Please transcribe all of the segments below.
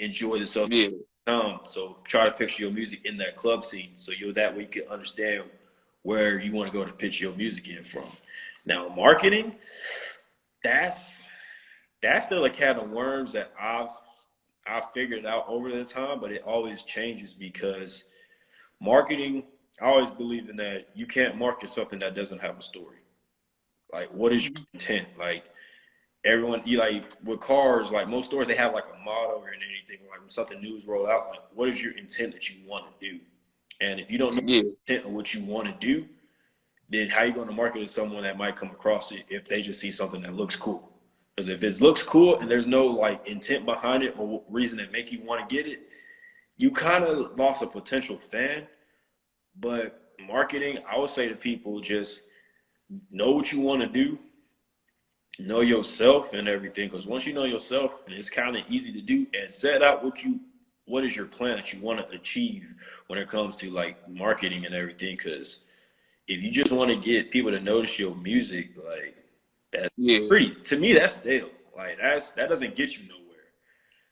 enjoy the self Yeah. time. So try to picture your music in that club scene. So you're that way you can understand where you want to go to pitch your music in from. Now marketing, that's that's still a cat of worms that I've I've figured out over the time, but it always changes because marketing, I always believe in that you can't market something that doesn't have a story. Like what is your mm-hmm. intent? Like everyone you like with cars, like most stores they have like a motto or anything, like when something new is rolled out, like what is your intent that you want to do? And if you don't know Yeah. the intent of what you want to do, then how you going to market to someone that might come across it if they just see something that looks cool? Because if it looks cool and there's no like intent behind it or reason that make you want to get it, you kind of lost a potential fan. But marketing, I would say to people, just know what you want to do, know yourself and everything. Because once you know yourself, and it's kind of easy to do, and set out what you what is your plan that you want to achieve when it comes to like marketing and everything. Because if you just want to get people to notice your music, like that's Yeah. pretty to me that's stale. Like that's that doesn't get you nowhere.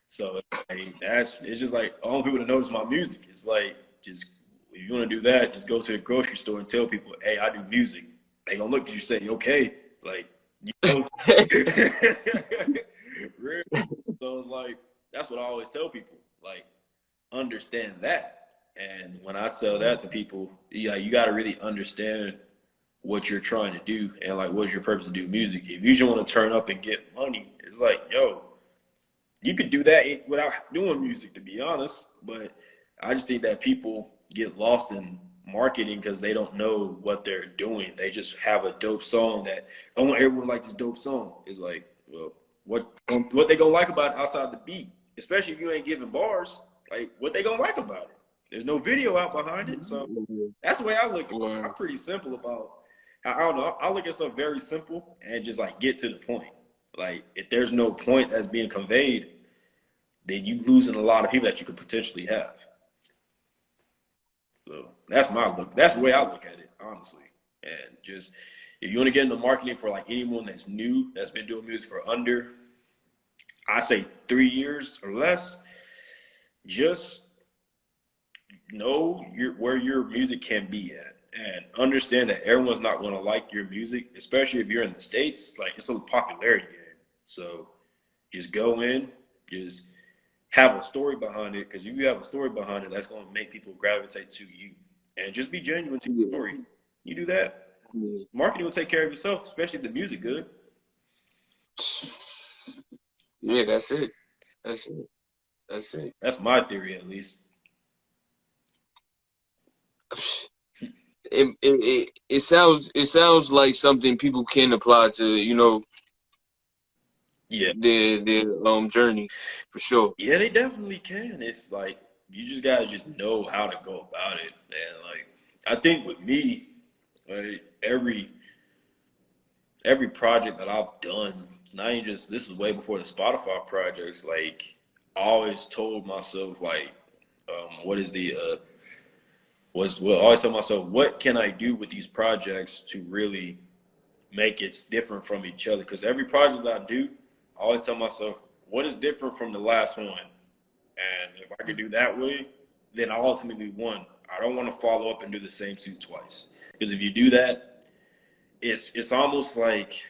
So like, that's it's just like I want people to notice my music. It's like just if you want to do that, just go to the grocery store and tell people, "Hey, I do music." They gonna look at you say, "Okay," like you know. So it's like that's what I always tell people. Like understand that. And when I tell that to people, yeah, you got to really understand what you're trying to do and like what's your purpose to do music. If you just want to turn up and get money, it's like, yo, you could do that without doing music, to be honest. But I just think that people get lost in marketing because they don't know what they're doing. They just have a dope song that I want everyone to like this dope song. It's like, well, what what they gonna like about it outside the beat? Especially if you ain't giving bars, like what they gonna like about it? There's no video out behind it, so mm-hmm. that's the way I look at it. I'm pretty simple about. I I don't know. I look at stuff very simple and just like get to the point. Like if there's no point that's being conveyed, then you losing a lot of people that you could potentially have. So that's my look. That's the way I look at it, honestly. And just if you want to get into marketing for like anyone that's new, that's been doing music for under, I say three years or less, just know your where your music can be at and understand that everyone's not going to like your music, especially if you're in the states. Like it's a popularity game, so just go in, just have a story behind it. Because if you have a story behind it, that's going to make people gravitate to you, and just be genuine to your story. You do that, marketing will take care of itself, especially if the music good. Yeah, that's it. That's it. That's it. That's my theory, at least. It, it it it sounds it sounds like something people can apply to you know Yeah, their their um journey for sure. yeah, they definitely can. It's like you just gotta just know how to go about it, and like I think with me, like every every project that I've done, not even just this is way before the Spotify projects. Like I always told myself, like, um, what is the uh, was well, I always tell myself, what can I do with these projects to really make it different from each other? Because every project I do, I always tell myself, what is different from the last one? And if I could do that way, then I ultimately won. I don't want to follow up and do the same suit twice. Because if you do that, it's it's almost like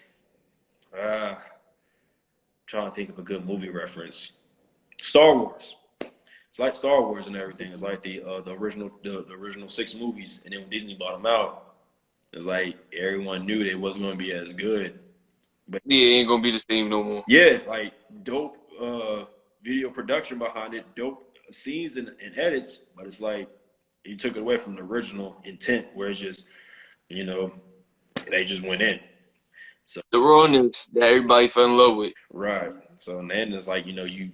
uh trying to think of a good movie reference. Star Wars. It's like Star Wars and everything. It's like the uh, the original the, the original six movies, and then when Disney bought them out, it's like everyone knew they wasn't going to be as good. Yeah, it ain't gonna be the same no more. Yeah, like dope uh, video production behind it, dope scenes and, and edits, but it's like he took it away from the original intent, where it's just, you know, they just went in. So the rawness that everybody fell in love with. Right. So and then it's like, you know, you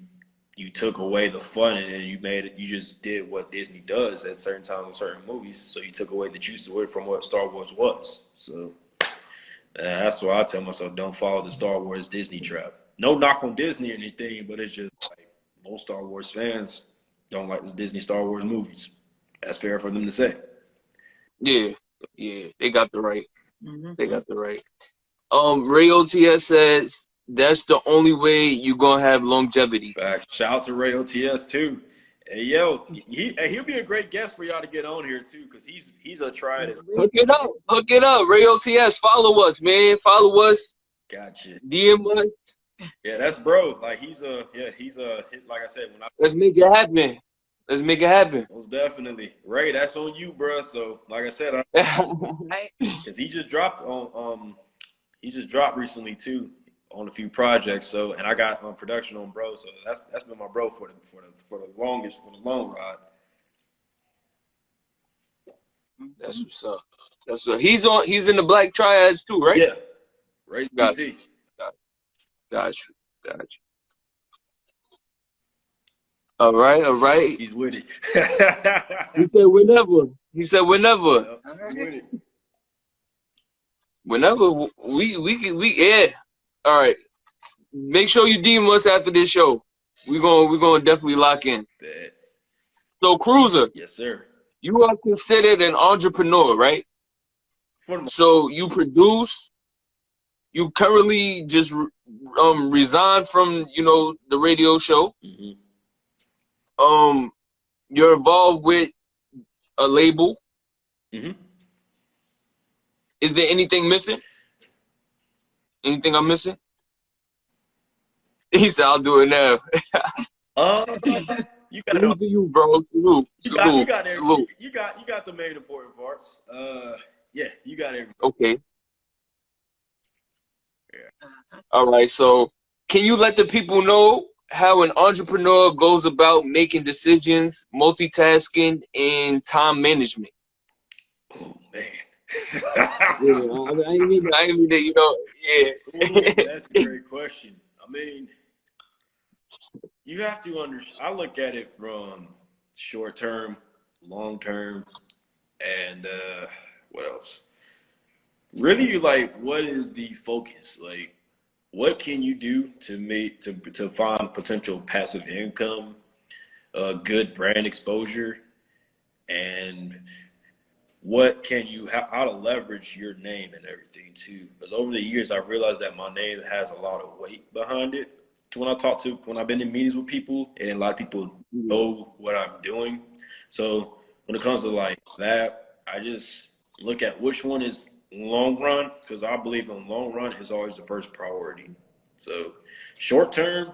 you took away the fun and then you made it you just did what Disney does at certain times in certain movies. So you took away the juice away from what Star Wars was. So uh, that's why I tell myself don't follow the Star Wars Disney trap. No knock on Disney or anything, but it's just most Star Wars fans don't like the Disney Star Wars movies. That's fair for them to say. Yeah, yeah, they got the right. Mhm. They got the right. Um, Ray OTS says that's the only way you're gonna have longevity. Fact. Shout out to Ray OTS too. Hey yo, he he'll be a great guest for y'all to get on here too, because he's he's a tried as Hook it up, hook it up. Ray OTS, follow us, man. Follow us, gotcha. DM us. Yeah, that's bro. Like he's a yeah, he's a like I said when I Let's make it happen. Let's make it happen. most definitely Ray. That's on you, bro. So like I said, because he just dropped on um he just dropped recently too on a few projects. So and I got um, production on bro. So that's that's been my bro for the for the for the longest for the long ride. That's what's up. That's what he's on. He's in the Black Triads too, right? Yeah, Ray Gotcha. BT. Got you. Got you. All right, all right. He's with it. He said whenever. He said whenever. Right. Whenever we we can we yeah. All right. Make sure you DM us after this show. We're gonna we're gonna definitely lock in. So Cruzer, Yes, sir. you are considered an entrepreneur, right? So you produce. You currently just um resigned from you know the radio show. Mhm. Um, you're involved with a label. Mhm. Is there anything missing? Anything I'm missing? He said, "I'll do it now." Uh, you got Salute to you, bro. Salute, you got you salute, got salute. you got you got the main important parts. Uh, yeah, you got everything. Okay. All right. So, can you let the people know how an entrepreneur goes about making decisions, multitasking, and time management? Oh man. Yeah, I, I ain't mean, I mean that. You know, yeah. That's a great question. I mean, you have to understand. I look at it from short term, long term, and uh, what else? Really, like, what is the focus? Like, what can you do to make to to find potential passive income, uh, good brand exposure, and what can you how, how to leverage your name and everything too? Because over the years i've realized that my name has a lot of weight behind it. To when i talk to when i've been in meetings with people and a lot of people know what i'm doing. So when it comes to like that i just look at which one is long run because i believe in long run is always the first priority so short term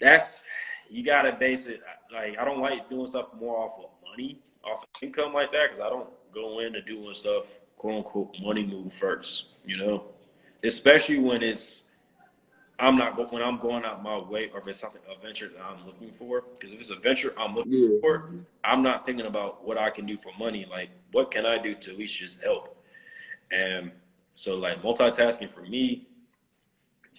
that's you gotta base it like i don't like doing stuff more off of money off of income like that because I don't go into doing stuff quote unquote money move first, you know, especially when it's I'm not when I'm going out my way or if it's something a venture that I'm looking for. Because if it's a venture I'm looking Yeah. for, I'm not thinking about what I can do for money. Like what can I do to at least just help? And so like multitasking for me,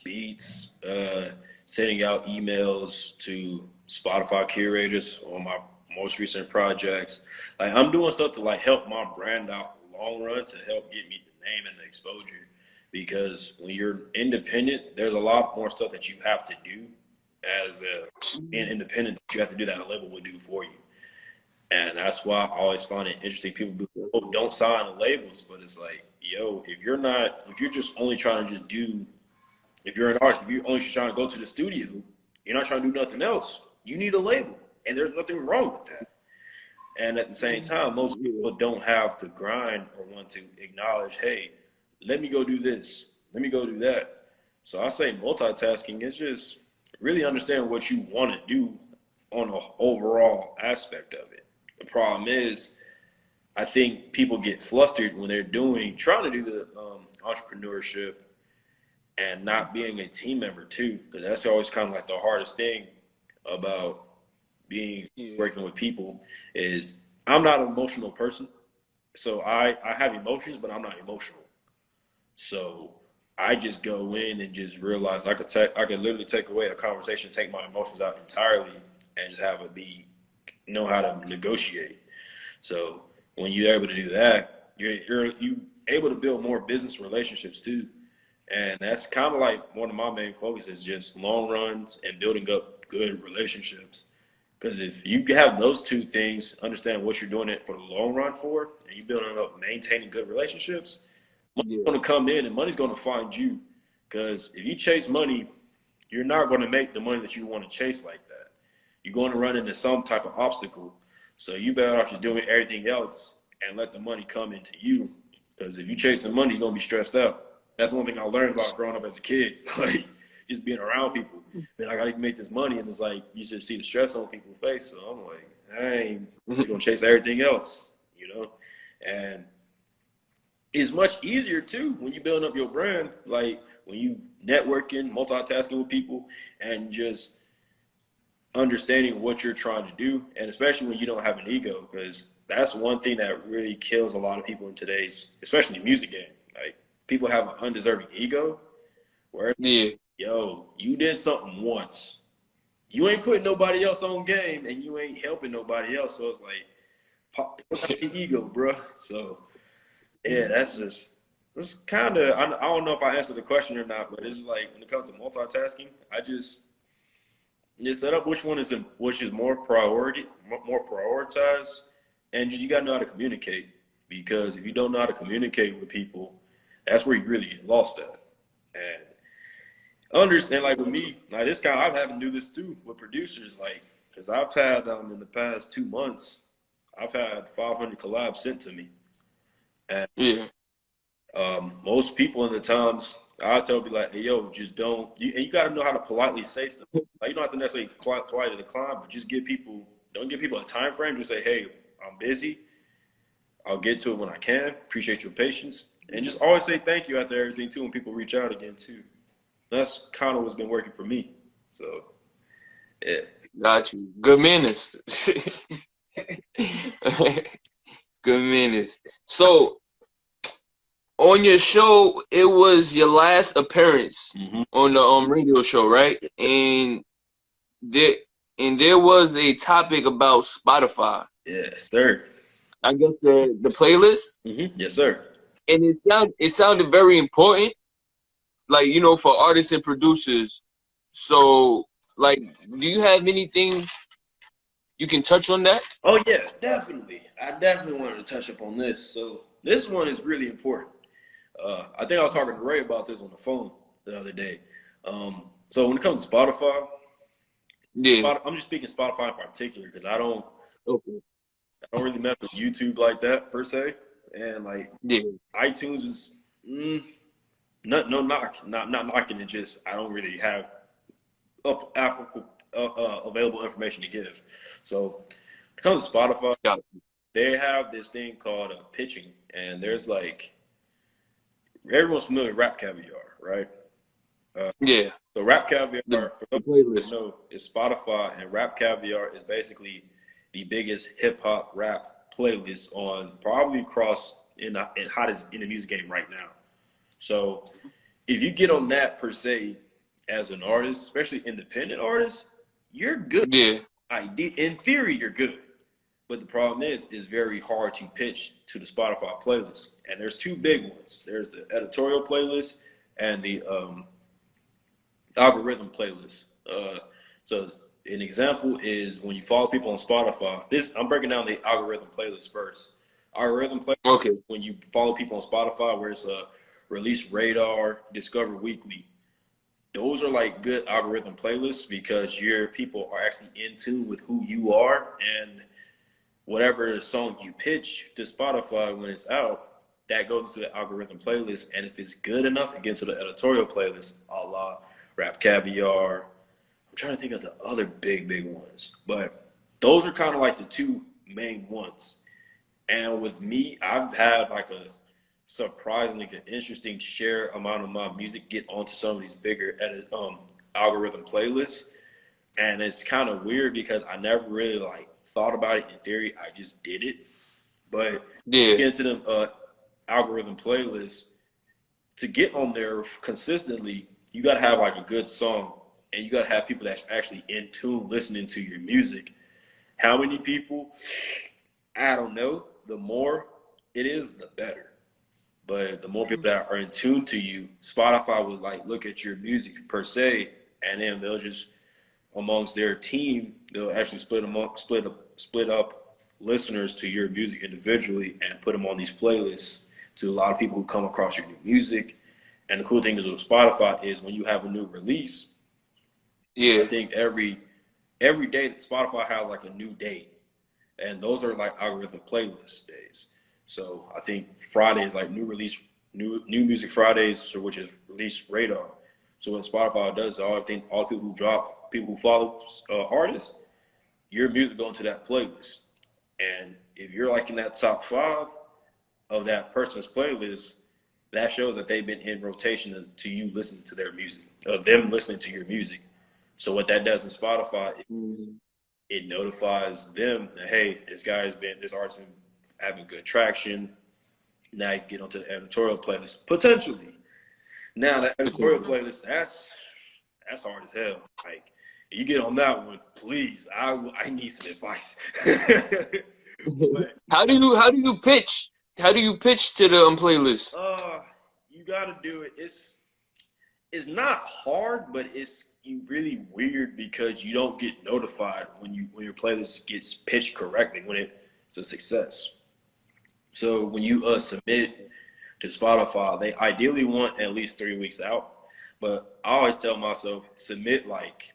beats, uh, sending out emails to Spotify curators on my most recent projects. Like I'm doing stuff to like help my brand out long run to help get me the name and the exposure. Because when you're independent, there's a lot more stuff that you have to do as a, independent you have to do that a label would do for you. And that's why I always find it interesting. People be, oh, don't sign the labels, but it's like, yo, if you're not, if you're just only trying to just do, if you're an artist, if you're only just trying to go to the studio, you're not trying to do nothing else. You need a label, and there's nothing wrong with that. And at the same mm-hmm. time, most people don't have to grind or want to acknowledge, hey, let me go do this, let me go do that. So I say multitasking is just really understand what you want to do on an overall aspect of it. The problem is, I think people get flustered when they're doing trying to do the um, entrepreneurship and not being a team member too, because that's always kind of like the hardest thing about being working with people is I'm not an emotional person. So I, I have emotions, but I'm not emotional. So I just go in and just realize I could take I could literally take away a conversation, take my emotions out entirely, and just have it be know how to negotiate. So when you're able to do that, you're you're you able to build more business relationships too. And that's kind of like one of my main focuses, just long runs and building up good relationships. Because if you have those two things, understand what you're doing it for the long run for, and you building up maintaining good relationships, money's Yeah. going to come in and money's going to find you. Because if you chase money, you're not going to make the money that you want to chase like that. You're going to run into some type of obstacle. So you better off just doing everything else and let the money come into you. Because if you chasing money, you're to be stressed out. That's one thing I learned about growing up as a kid. Like just being around people. Man, I gotta make this money, and it's like you should see the stress on people's face. So I'm like, ain't just gonna chase everything else, you know. And it's much easier too when you building up your brand, like when you networking, multitasking with people, and just understanding what you're trying to do, and especially when you don't have an ego, because that's one thing that really kills a lot of people in today's, especially music game. Like people have an undeserving ego, where Yeah. yo, you did something once. You ain't putting nobody else on game, and you ain't helping nobody else. So it's like, pop the ego, bruh. So yeah, that's just it's kind of I, I don't know if I answered the question or not, but it's like when it comes to multitasking, I just just set up which one is in, which is more priority, more prioritized, and just you gotta know how to communicate. Because if you don't know how to communicate with people, that's where you really get lost at. And understand like with me like this guy i've had to do this too with producers like because i've had um in the past two months i've had 500 collabs sent to me Yeah. um most people in the times i tell people like hey yo just don't you, and you got to know how to politely say stuff like you don't have to necessarily polite, politely decline but just give people don't give people a time frame just say hey i'm busy i'll get to it when i can appreciate your patience and just always say thank you after everything too when people reach out again too that's kind of what's been working for me. So, yeah. Got you. Good minutes. Good minutes. So, on your show, it was your last appearance Mm-hmm. on the um radio show, right? And there and there was a topic about Spotify. Yes, sir. I guess the the playlist, Mm-hmm. Yes, sir. and it sound it sounded very important, like you know, for artists and producers. So, like, do you have anything you can touch on that? Oh yeah, definitely. I definitely wanted to touch up on this. So this one is really important. Uh, I think I was talking to Ray about this on the phone the other day. Um, so when it comes to Spotify, Yeah. I'm just speaking Spotify in particular because I don't, Okay. I don't really mess with YouTube like that per se, and like Yeah. iTunes is mm, not no knock, not not knocking it. Just I don't really have up Apple uh, uh, available information to give. So when it comes to Spotify, Got they have this thing called uh, pitching, and there's like everyone's familiar with Rap Caviar, right? Uh, yeah. So Rap Caviar, The- for The those who playlist. don't know, is Spotify, and Rap Caviar is basically the biggest hip hop rap playlist on probably across in the in hottest in the music game right now. So if you get on that per se as an artist, especially independent artist, you're good. Yeah. Ide- in theory, you're good. But the problem is, it's very hard to pitch to the Spotify playlist. And there's two big ones. There's the editorial playlist and the um, algorithm playlist. Uh, so an example is when you follow people on Spotify. This I'm breaking down the algorithm playlist first. Algorithm playlist Okay. when you follow people on Spotify, where it's a release radar, discover weekly. Those are like good algorithm playlists because your people are actually in tune with who you are and whatever song you pitch to Spotify when it's out, that goes into the algorithm playlist. And if it's good enough, it gets to the editorial playlist, a la Rap Caviar. I'm trying to think of the other big, big ones. But those are kind of like the two main ones. And with me, I've had like a surprisingly interesting share amount of my music get onto some of these bigger edit, um, algorithm playlists. and it's kind of weird because I never really like thought about it in theory. I just did it. But Yeah. get into them uh, algorithm playlist to get on there consistently. You got to have like a good song, and you got to have people that's actually in tune listening to your music. How many people? I don't know. The more it is, the better. But the more people that are in tune to you, Spotify will like look at your music per se, and then they'll just amongst their team, they'll actually split among split up split up listeners to your music individually and put them on these playlists to a lot of people who come across your new music. And the cool thing is with Spotify is when you have a new release, Yeah. I think every every day that Spotify has like a new date, and those are like algorithm playlist days. So I think Friday is like new release, new new music Fridays, so which is release radar. So what Spotify does, all I think all people who drop, people who follow uh, artists, your music go into that playlist, and if you're like in that top five of that person's playlist, that shows that they've been in rotation to you listening to their music, of them listening to your music. So what that does in Spotify, it, it notifies them that hey, this guy's been this artist been having good traction. Now you get onto the editorial playlist potentially. Now the editorial playlist that's that's hard as hell. Like you get on that one, please. I I need some advice. but How do you how do you pitch? How do you pitch to the um, playlist? Uh, you gotta do it. It's it's not hard, but it's really weird because you don't get notified when you when your playlist gets pitched correctly when it's a success. So when you uh submit to Spotify, they ideally want at least three weeks out. But I always tell myself submit like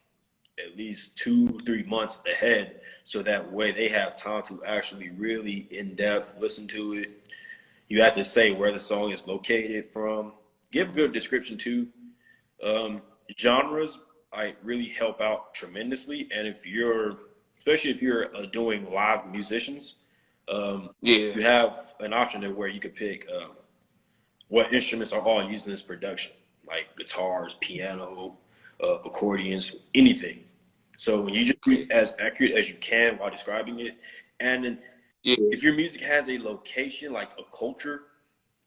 at least two, three months ahead, so that way they have time to actually really in depth listen to it. You have to say where the song is located from. Give a good description too. Um, genres I really help out tremendously, and if you're, especially if you're uh, doing live musicians, um, you have an option there where you could pick um, what instruments are all used in this production, like guitars, piano, uh, accordions, anything. So when you just be as accurate as you can while describing it, and then Yeah. if your music has a location, like a culture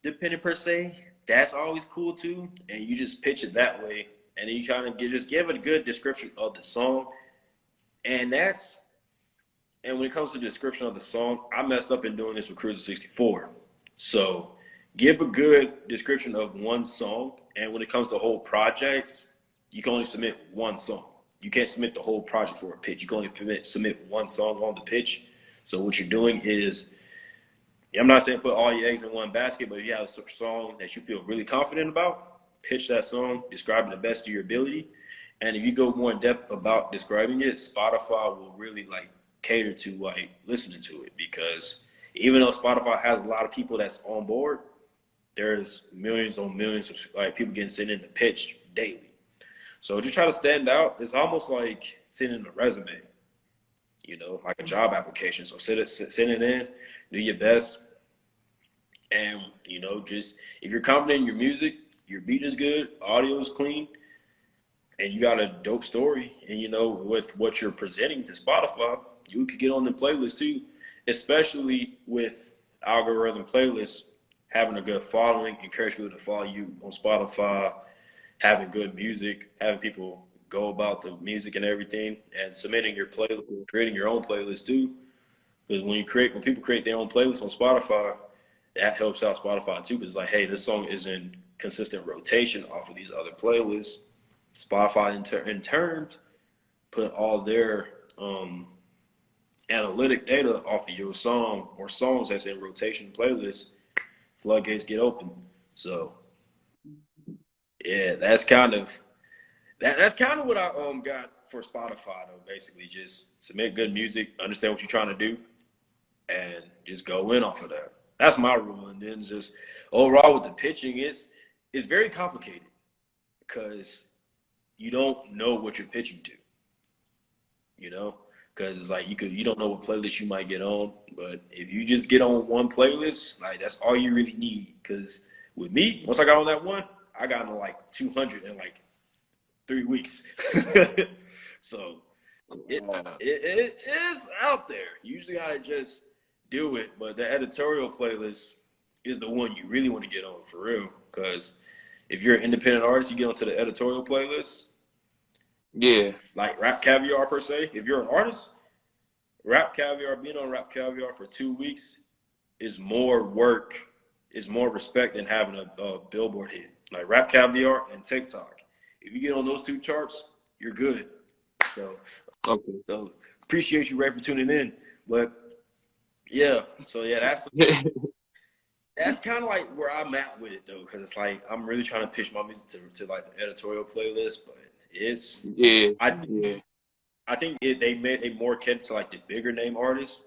dependent per se, that's always cool too. And you just pitch it that way, and then you try to just give it a good description of the song, and that's and when it comes to the description of the song, I messed up in doing this with Cruzer 64. So give a good description of one song. And when it comes to whole projects, you can only submit one song. You can't submit the whole project for a pitch. You can only permit, submit one song on the pitch. So what you're doing is, I'm not saying put all your eggs in one basket, but if you have a song that you feel really confident about, pitch that song, describe it the best of your ability. And if you go more in depth about describing it, Spotify will really like cater to like listening to it because even though Spotify has a lot of people that's on board, there's millions on millions of like people getting sent in the pitch daily. So just try to stand out. It's almost like sending a resume, you know, like a job application. So send it, send it in, do your best, and you know, just if you're confident in your music, your beat is good, audio is clean, and you got a dope story, and you know, with what you're presenting to Spotify, you could get on the playlist too, especially with algorithm playlists having a good following, encourage people to follow you on Spotify, having good music, having people go about the music and everything, and submitting your playlist, creating your own playlist too. Because when you create, when people create their own playlist on Spotify, that helps out Spotify too. Because like, hey, this song is in consistent rotation off of these other playlists. Spotify in, ter- in terms put all their um, analytic data off of your song or songs that's in rotation playlists. Floodgates get open. So yeah, that's kind of that. That's kind of what I um got for Spotify though. Basically, just submit good music, understand what you're trying to do, and just go in off of that. That's my rule. And then just overall with the pitching, it's it's very complicated because you don't know what you're pitching to. You know, because it's like you could you don't know what playlist you might get on, but if you just get on one playlist, like that's all you really need. Because with me, once I got on that one, I got into like 200 in like three weeks. so It, it, it is out there. You usually gotta just do it, but the editorial playlist is the one you really want to get on for real. Because if you're an independent artist, you get onto the editorial playlist, Yeah. like Rap Caviar per se. If you're an artist, Rap Caviar being on Rap Caviar for two weeks is more work, is more respect than having a, a Billboard hit. Like Rap Caviar and TikTok. If you get on those two charts, you're good. So Okay. so appreciate you, Ray, for tuning in. But yeah, so yeah, that's that's kind of like where I'm at with it though, because it's like I'm really trying to pitch my music to, to like the editorial playlist, but it's yeah. I Yeah. I think it, they made a more cater to like the bigger name artists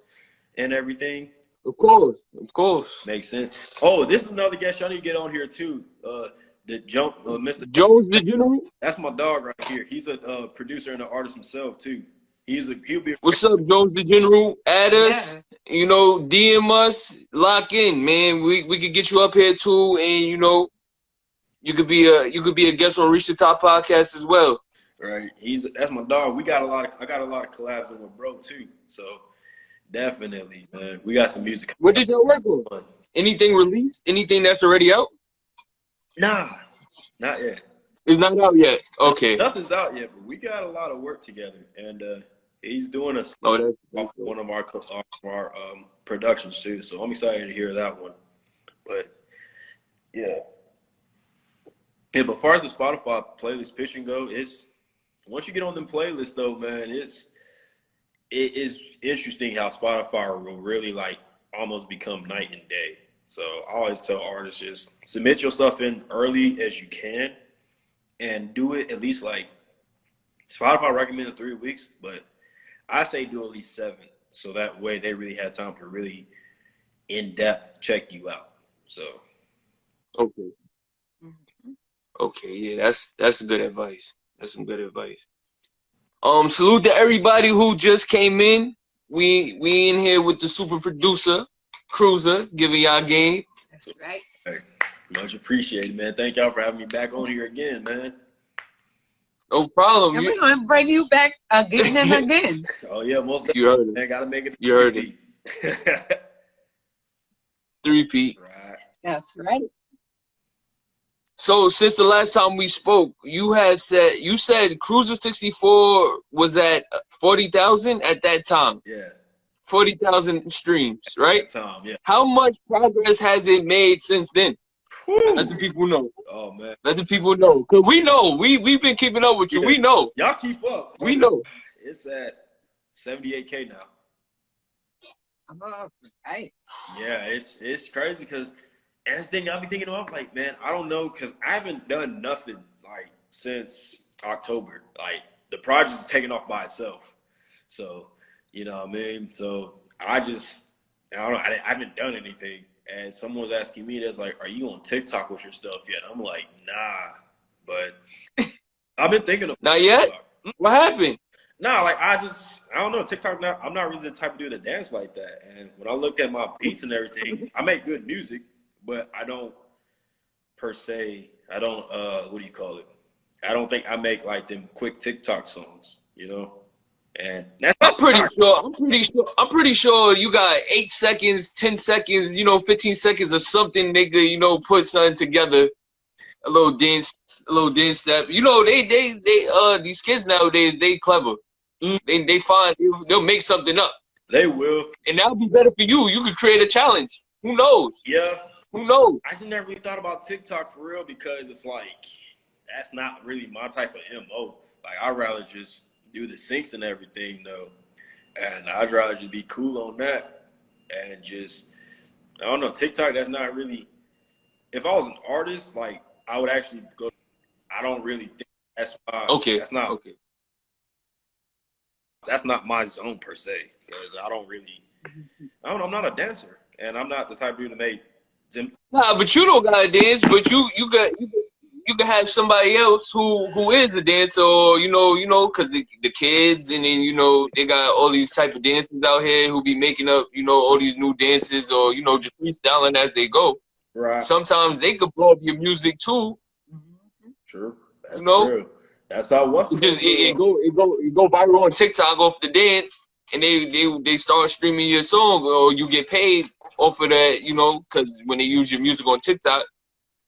and everything. Of course. Of course. Makes sense. Oh, this is another guest y'all need to get on here too. Uh, the jump, uh, Mr. Jones, did you know? That's my dog right here. He's a uh, producer and an artist himself too. He's a he'll be What's up, Jones the General? Add us. Yeah. You know, DM us. Lock in, man. We we could get you up here too, and you know, you could be a you could be a guest on Reach the Top podcast as well. Right. He's that's my dog. We got a lot of I got a lot of collabs in with bro too. So definitely, man. We got some music. What did y'all work on? on. Anything released? Anything that's already out? Nah, not yet. It's not out yet. Okay. Nothing's out yet, but we got a lot of work together, and uh, he's doing a Oh, that's, off one of our off our um, productions too. So I'm excited to hear that one. But yeah, yeah. But far as the Spotify playlist pitching go, it's once you get on them playlists though, man, it's it is interesting how Spotify will really like almost become night and day. So I always tell artists just submit your stuff in early as you can and do it at least like Spotify recommends three weeks, but I say do at least seven. So that way they really had time to really in depth check you out. So okay. Okay, yeah, that's that's good advice. That's some good advice. Um, salute to everybody who just came in. We we in here with the super producer, Cruzer, giving y'all game. That's right. much appreciated, man. Thank y'all for having me back on here again, man. No problem. And You, we're gonna bring you back again and again. Oh yeah, most you heard it. man, gotta make it. You heard it. Three Pete. right. That's right. So since the last time we spoke, you had said you said Cruzer 64 was at 40,000 at that time. Yeah. 40,000 streams, right? Tom. Yeah. How much progress has it made since then? Let the people know. Oh man, Let the people know. Cause we know. We we've been keeping up with you. Yeah. We know. y'all keep up. We know. It's at 78k now. I'm all right. Yeah, it's it's crazy because, and this thing I'll be thinking about, like, man, I don't know, because I haven't done nothing like since October. Like the project's taken off by itself, so you know what I mean. So I just, I don't know, I, I haven't done anything, and someone was asking me, "That's like, are you on TikTok with your stuff yet?" I'm like, nah, but I've been thinking of Not yet? TikTok. What happened? No, like I just I don't know TikTok. Not I'm not really the type of dude that dance like that. And when I look at my beats and everything, I make good music, but I don't per se. I don't uh what do you call it? I don't think I make like them quick TikTok songs, you know. And that's I'm pretty sure. I'm pretty sure. I'm pretty sure you got eight seconds, ten seconds, you know, fifteen seconds or something. Nigga, you know, put something together, a little dance, a little dance step. You know, they they they uh these kids nowadays they clever. Mm. They they find they'll make something up, they will. and that'll be better for you. You could create a challenge. Who knows? Yeah, Who knows? I just never really thought about TikTok for real because it's like that's not really my type of mo. Like I'd rather just do the syncs and everything though, and I'd rather just be cool on that and just I don't know TikTok. That's not really. If I was an artist, like I would actually go. I don't really think that's my. Okay. That's not. Okay. That's not my zone per se because I don't really. I don't. know, I'm not a dancer, and I'm not the type of dude to make. Nah, but you don't gotta dance. But you you got you, you can have somebody else who who is a dancer, or you know you know because the, the kids and then you know they got all these type of dancers out here who be making up you know all these new dances or you know just freestyling as they go. Right. Sometimes they could blow up your music too. True. That's You know? true. That's how It just it, it go it go it go viral on TikTok off the dance, and they they they start streaming your song, or you get paid off of that, you know, because when they use your music on TikTok,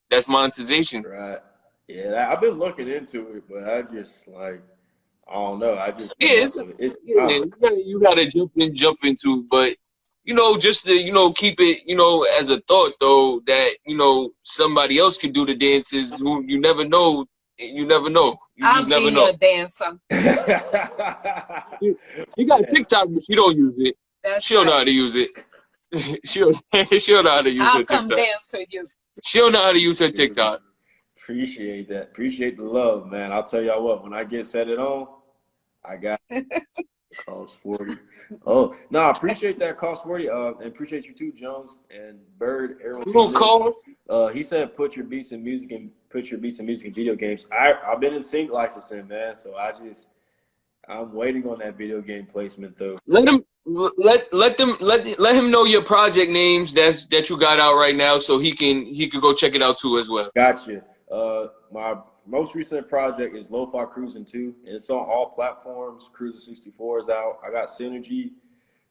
that's monetization. Right. Yeah, I've been looking into it, but I just like I don't know. I just Yeah, it's- it's Yeah, you gotta, you gotta jump in, jump into, but you know, just to you know keep it, you know, as a thought though that you know somebody else can do the dances. Who you never know, you never know, you I'll just never be know. your dancer. You got TikTok, but she don't use it. That's She don't know how to use it. she don't, she don't know how to use I'll her come TikTok. dance to you. She don't know how to use her TikTok. Appreciate that. Appreciate the love, man. I'll tell y'all what. When I get set it on, I got cost forty. Oh no, I appreciate that cost forty. Uh, and appreciate you too, Jones and Bird. Everyone. Who calls? Uh, he said put your beats in music and put your beats in music and video games. I I've been in sync licensing, man. So I just I'm waiting on that video game placement though. Let him let let them let let him know your project names that's that you got out right now, so he can he could go check it out too as well. Gotcha. Uh, my most recent project is Lo-Fi Cruising 2, and it's on all platforms. Cruzer 64 is out. I got Synergy.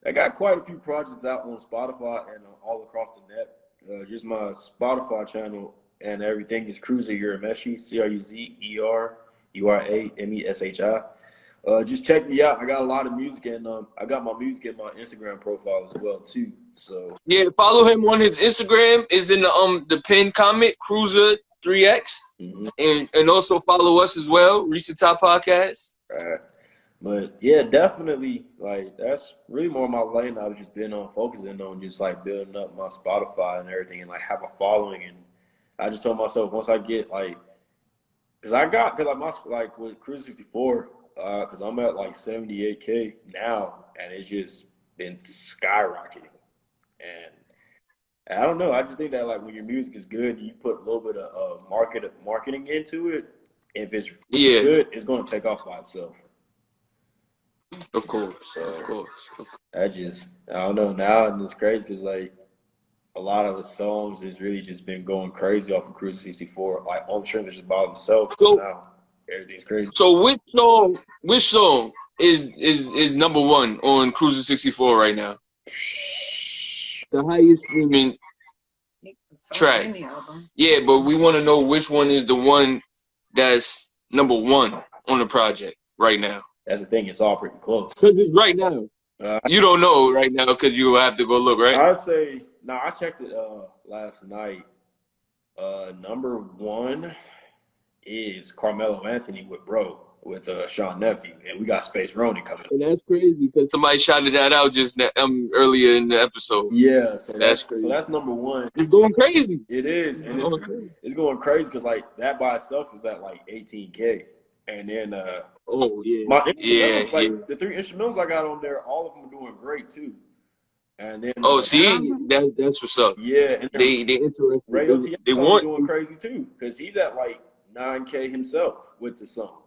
I got quite a few projects out on Spotify and uh, all across the net. Uh, just my Spotify channel and everything is Cruzer Urameshi, C R U Z E R U R A M E S H I. Uh, just check me out. I got a lot of music, and um, I got my music in my Instagram profile as well too. So Yeah, follow him on his Instagram. Is in the um the pinned comment Cruzer 3x, mhm. and and also follow us as well, Reach the Top Podcast. Right. But yeah, definitely like that's really more my lane. I've just been on focusing on just like building up my Spotify and everything and like have a following. And I just told myself once I get like, cause I got, cause like my, like with Cruzer Cruise 64, uh, cause I'm at like 78K now and it's just been skyrocketing. And I don't know. I just think that like when your music is good, you put a little bit of uh, market marketing into it. If it's Yeah, good, it's going to take off by itself. of course, So of course. of course. I just I don't know now, and it's crazy because like a lot of the songs has really just been going crazy off of Cruise 64. Like on Trent just by themselves. So So now everything's crazy. so which song which song is is is number one on Cruzer 64 right now? The highest streaming. So Track. many of them. Yeah, but we want to know which one is the one that's number one on the project right now. That's the thing. It's all pretty close. Because it's right now. Uh, You don't know right now because you have to go look, right? I'd say now I checked it uh last night. Uh number one is Carmelo Anthony with Bro with uh Sean Nephew, and we got Space Ronin coming. And that's crazy because somebody shouted that out just um earlier in the episode. Yeah, so That's that's crazy. so that's number one. It's going crazy. It is, and It's it's going crazy. it's going crazy because like that by itself is at like 18k, and then uh Oh yeah. my Yeah, like yeah. the three instrumentals I got on there, all of them are doing great too. And then Oh, uh, see, that's that's what's up. yeah, and They they interested. Radio They, they want doing crazy too because he's at like 9k himself with the song,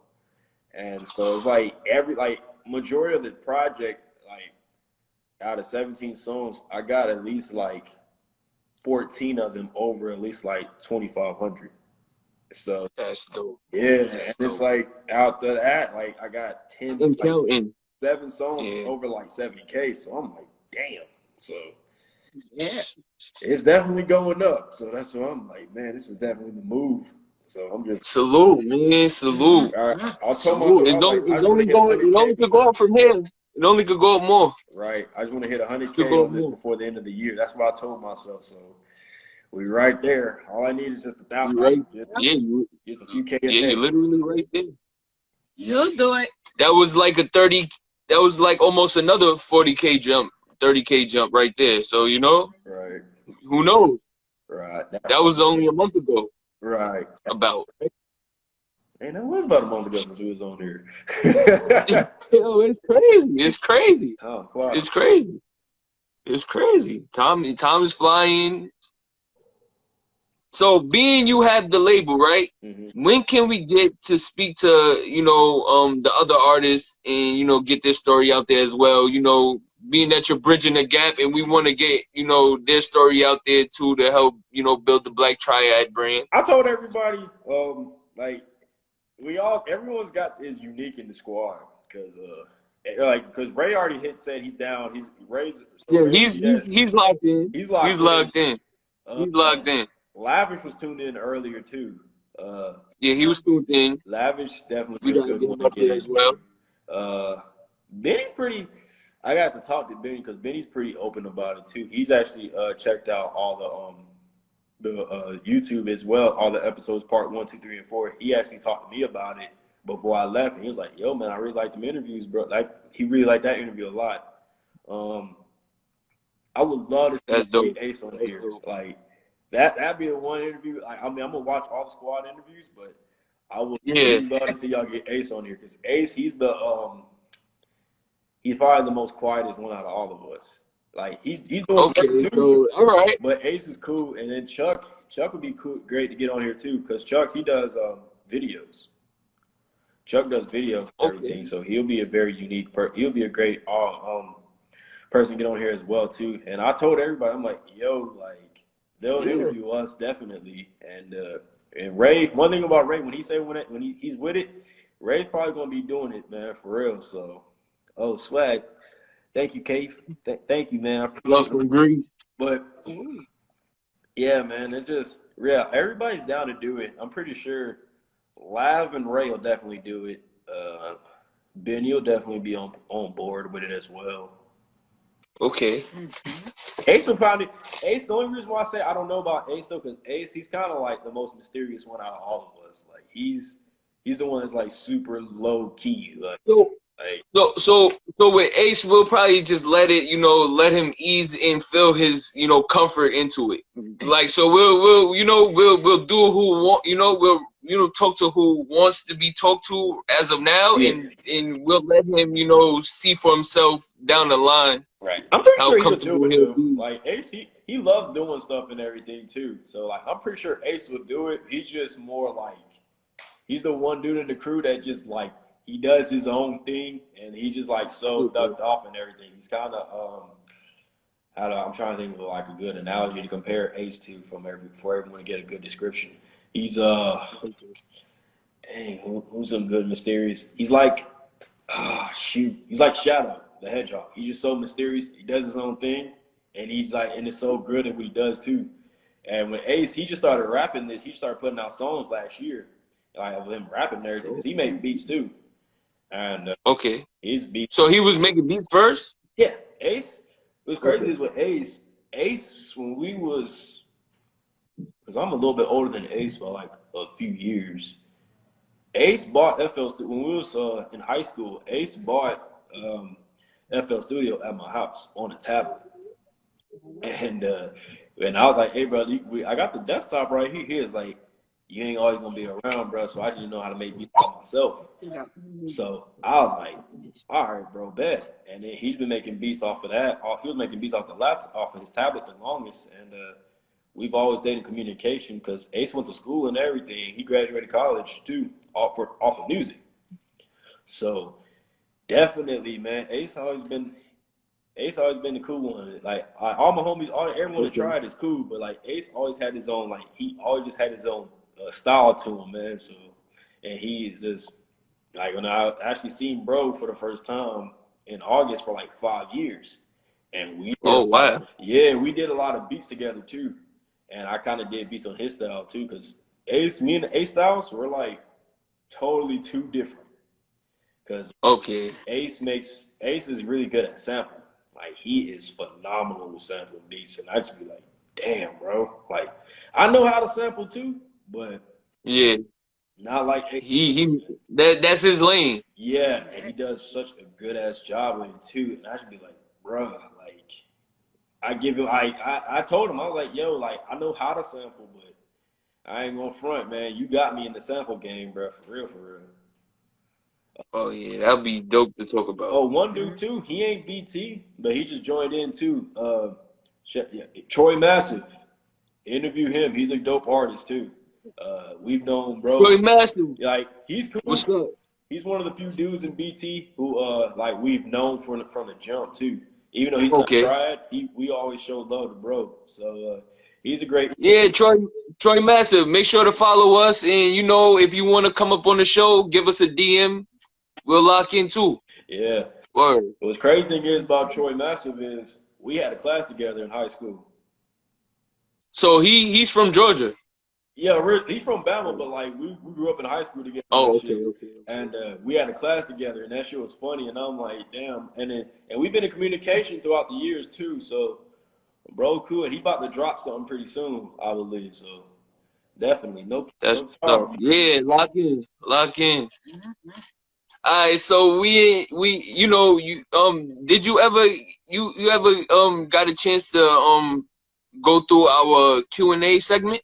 and so it's like every like majority of the project like out of 17 songs, I got at least like 14 of them over at least like 2,500. So that's dope. yeah, and That's it's like out the that like I got 10 And like counting. seven songs Yeah. over like 70k. So I'm like, damn. So Yeah. it's definitely going up. So that's why I'm like, man, this is definitely the move. So I'm just Salute, man. Salute. all right. I'll tell Salute. myself It's, I'm no, like, I it's just wanna only hit going. It only could go up from here. It only could go up more. Right. I just want to hit 100K on this more. before the end of the year. That's what I told myself. So we right there. All I need is just a thousand. Right. Just, Yeah, you, just a few k. yeah, you're literally right there. You'll do it. That was like a thirty. That was like almost another forty k jump, thirty k jump right there. So you know, Right. who knows? Right. That was only a month ago. Right. About. And that was about a month ago since we was on here. Yo, it's crazy. It's crazy. Flies. It's crazy. It's crazy. Time time is flying. So being you have the label, right? Mhm. When can we get to speak to, you know, um the other artists and, you know, get this story out there as well? You know, being that you're bridging the gap and we want to get, you know, their story out there too to help, you know, build the Black Triad brand. I told everybody, um, like, we all everyone's got is unique in the squad because uh like because Ray already hit said he's down. He's Ray's so Yeah, Ray- he's yes, he's, he's locked in. he's locked. He's locked in. Uh, He's locked in. Lavish was tuned in earlier too. Uh, Yeah, he was tuned in. Lavish definitely We be a gotta good one him to get as well. Uh, Benny's pretty. I got to talk to Benny because Benny's pretty open about it too. He's actually uh, checked out all the um the uh, YouTube as well, all the episodes, part one, two, three, and four. He actually talked to me about it before I left, and he was like, "Yo, man, I really like them interviews, bro. Like, he really liked that interview a lot." Um, I would love to see That's dope. Ace on here. Like that, that'd be the one interview. Like, I mean, I'm gonna watch all the squad interviews, but I would Yeah. really love to see y'all get Ace on here because Ace, he's the um, he's probably the most quietest one out of all of us. Like he's he's doing Okay, too, so all right. but Ace is cool, and then Chuck Chuck would be cool, great to get on here too because Chuck he does um, videos. Chuck does videos and Okay. everything, so he'll be a very unique per. He'll be a great uh, um person to get on here as well too. And I told everybody, I'm like, yo, like they'll Yeah. interview us definitely. And uh, and Ray, one thing about Ray, when he say when it, when he, he's with it, Ray's probably gonna be doing it, man, for real. So, oh swag, thank you, Kate. Th- thank you, man. I appreciate Love from Greece. But yeah, man, it's just yeah, everybody's down to do it. I'm pretty sure Lav and Ray will definitely do it. Uh, Ben, you'll definitely be on on board with it as well. Okay. Ace will probably Ace. The only reason why I say I don't know about Ace though, because Ace he's kind of like the most mysterious one out of all of us. Like he's he's the one that's like super low key. Like So like so so so with Ace, we'll probably just let it, you know, let him ease and feel his, you know, comfort into it. Mm-hmm. Like so, we'll we'll you know we'll we'll do who want, you know, we'll you know talk to who wants to be talked to as of now, and and we'll let him, you know, see for himself down the line. right. I'm pretty How sure he'll do it too. be. Like Ace, he he loves doing stuff and everything too. So like I'm pretty sure Ace will do it. He's just more like he's the one dude in the crew that just like he does his own thing and he just like so ducked off and everything. He's kind of um. How to, I'm trying to think of like a good analogy to compare Ace to from every for everyone to get a good description. He's uh dang, who, who's some good mysterious? He's like ah shoot. He's like Shadow, the hedgehog. He's just so mysterious. He does his own thing and he's like and it's so good at what he does too. And when Ace, he just started rapping this, he started putting out songs last year, like of him rapping and everything, because he made beats too. And uh, Okay. his beat. So he was making beats first. yeah, Ace. What's crazy is with Ace. Ace, when we was, because I'm a little bit older than Ace by like a few years. Ace bought FL Studio when we was uh, in high school. Ace bought um, FL Studio at my house on a tablet, and uh, and I was like, "Hey, bro, we, I got the desktop right here." He is like, "You ain't always gonna be around, bro." So I just know how to make beats by myself. Yeah. So I was like, all right, bro, bet. And then he's been making beats off of that. He was making beats off the laptop, off of his tablet the longest. And uh, we've always stayed in communication because Ace went to school and everything. He graduated college too, off for, off of music. So definitely, man, Ace always been Ace always been the cool one. Like I, all my homies, all everyone that tried is cool, but like Ace always had his own. Like he always just had his own uh, style to him, man. So and he is just like when I actually seen bro for the first time in August for like five years, and we Oh wow. yeah we did a lot of beats together too, and I kind of did beats on his style too because Ace me and Ace styles were like totally two different because Okay. Ace makes Ace is really good at sampling. Like he is phenomenal with sampling beats, and I just be like, damn, bro. Like I know how to sample too, but Yeah. not like. He he. That that's his lane. Yeah, and he does such a good ass job with it too. And I should be like, bruh, like I give him like I, I told him, I was like, yo, like I know how to sample, but I ain't gonna front, man. You got me in the sample game, bruh, for real, for real. Oh yeah, that'd be dope to talk about. Oh, one dude too, he ain't BT, but he just joined in too. Uh yeah, Troy Massive. Interview him. He's a dope artist too. Uh we've known bro. Troy Master, Like he's cool. what's up? He's one of the few dudes in BT who, uh, like we've known from from the jump too. Even though he's not Okay. tried, he we always show love to bro. So uh, he's a great. Yeah, Troy Troy Massive. Make sure to follow us, and you know if you want to come up on the show, give us a DM. We'll lock in too. Yeah. Word. What's crazy thing is about Troy Massive is we had a class together in high school. So he he's from Georgia. Yeah, he's from Bama, but like we, we grew up in high school together. Oh, and okay, shit. okay. And uh, we had a class together, and that shit was funny. And I'm like, damn. And then, and we've been in communication throughout the years too. So, bro, cool. And he about to drop something pretty soon, I believe. So, definitely, no. That's no Yeah, lock in, lock in. All right, so we we you know you um did you ever you you ever um got a chance to um go through our Q and A segment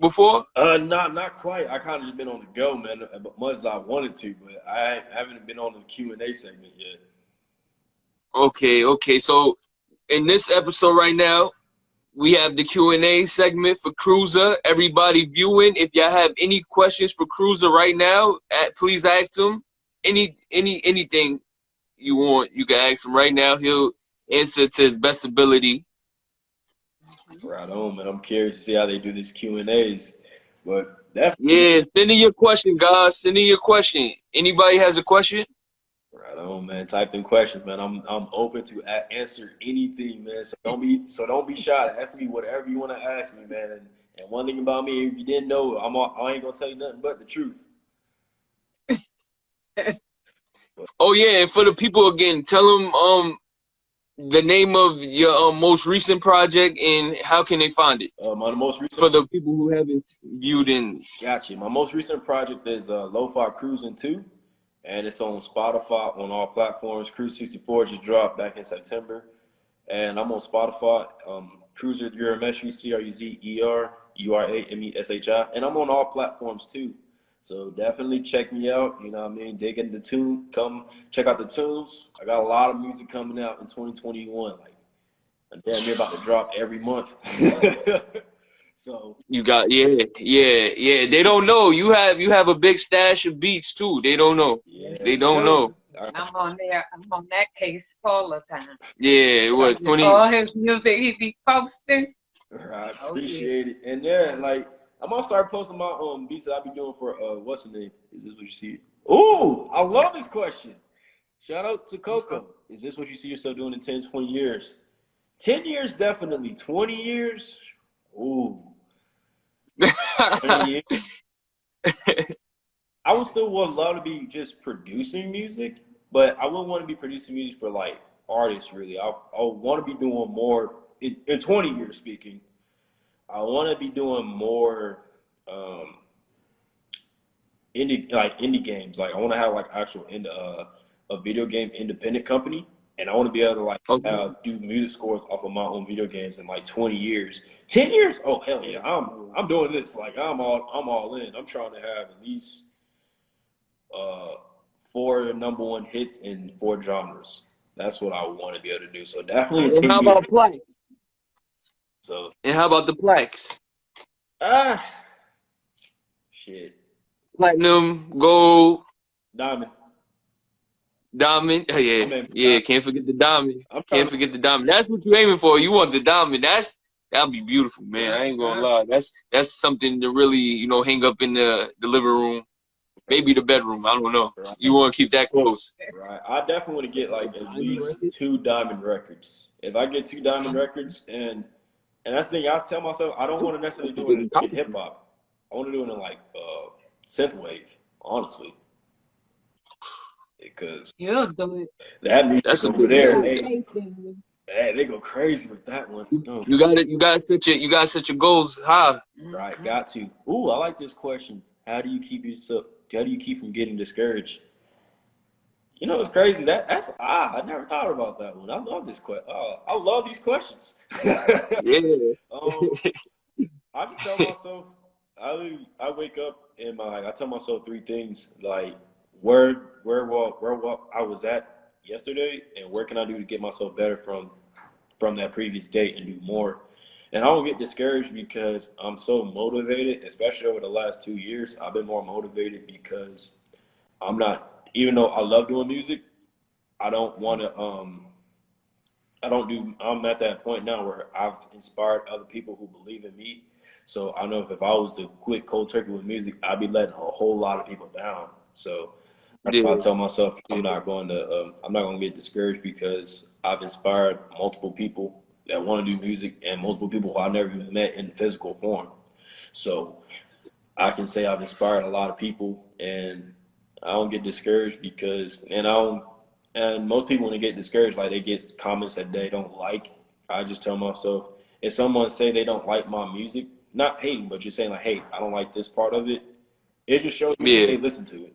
before? Uh, not not quite. I kind of just been on the go, man, as much as I wanted to, but I haven't been on the Q and A segment yet. Okay, okay. So in this episode right now, we have the Q and A segment for Cruzer. Everybody viewing, if y'all have any questions for Cruzer right now, at, please ask him. Any any anything you want, you can ask him right now. He'll answer to his best ability. Right on, man. I'm curious to see how they do these Q and A's, but definitely. Yeah, send in your question, guys. Send in your question. Anybody has a question? Right on, man. Type them questions, man. I'm I'm open to a- answer anything, man. So don't be so don't be shy. Ask me whatever you want to ask me, man. And, and one thing about me, if you didn't know, I'm all, I ain't gonna tell you nothing but the truth. Oh yeah, and for the people again, tell them um the name of your um, most recent project and how can they find it Uh, my most recent for the people who haven't viewed in. Gotcha. My most recent project is uh, Lo-Fi Cruising 2, and it's on Spotify on all platforms. Cruise 64 just dropped back in September, and I'm on Spotify. Um, Cruzer Urameshi, C-R-U-Z-E-R, U-R-A-M-E-S-H-I, and I'm on all platforms too. So definitely check me out. You know what I mean? Dig into the tune. Come check out the tunes. I got a lot of music coming out in 2021. Like I'm damn near about to drop every month. so You got yeah, yeah, yeah. They don't know you have you have a big stash of beats too. They don't know. yeah, They don't know. I'm on there. I'm on that case all the time. Yeah, what twenty? All his music he be posting. Right, Oh, appreciate it. And yeah, like I'm gonna start posting my um beats that I be doing for uh what's the name? Is this what you see? Ooh, I love this question. Shout out to Coco. Is this what you see yourself doing in 10, 20 years? 10 years, definitely. 20 years? Ooh. 20 years. I would still would love to be just producing music, but I wouldn't want to be producing music for like artists really. I I want to be doing more in, in 20 years speaking. I want to be doing more um indie like indie games. Like I want to have like actual in uh, a video game independent company, and I want to be able to like Okay. uh, do music scores off of my own video games in like 20 years. 10 years? Oh hell yeah! I'm I'm doing this. Like I'm all I'm all in. I'm trying to have at least uh four number one hits in four genres. That's what I want to be able to do. So definitely And how years. about plaques? So And how about the plaques? ah shit. Platinum, gold, Diamond. diamond. Oh, yeah, I'm in- yeah. Can't forget the diamond. I'm Can't forget the diamond. That's what you're aiming for. You want the diamond. That's that'd be beautiful, man. I ain't gonna lie. That's that's something to really you know hang up in the the living room, maybe the bedroom. I don't know. You want to keep that close. Right. I definitely want to get like at least two diamond records. If I get two diamond records and and that's the thing, I tell myself I don't want to necessarily do it in, in hip hop. I want to do it in like uh synth wave, honestly. Because You'll do it. that music That's a over good there, one. they, Faith in you. they they go crazy with that one. No. You got it. You got to set your You got to set your goals high. Right, got to. Ooh, I like this question. How do you keep yourself? How do you keep from getting discouraged? You know, it's crazy. That that's ah, I never thought about that one. I love this question. Oh, I love these questions. Yeah. um, I just tell myself, I I wake up and my I tell myself three things like where where what where what I was at yesterday and where can I do to get myself better from from that previous day and do more. And I don't get discouraged because I'm so motivated, especially over the last two years. I've been more motivated because I'm not, even though I love doing music, I don't want to, um, I don't do. I'm at that point now where I've inspired other people who believe in me. So I know if, if I was to quit cold turkey with music, I'd be letting a whole lot of people down. So that's why I tell myself I'm not going to. Um, I'm not going to get discouraged because I've inspired multiple people that want to do music and multiple people who I never even met in physical form. So I can say I've inspired a lot of people, and I don't get discouraged because, and I don't, and most people when they get discouraged, like they get comments that they don't like. I just tell myself, if someone say they don't like my music, not hating, but just saying like, hey, I don't like this part of it, it just shows me Yeah. they listen to it.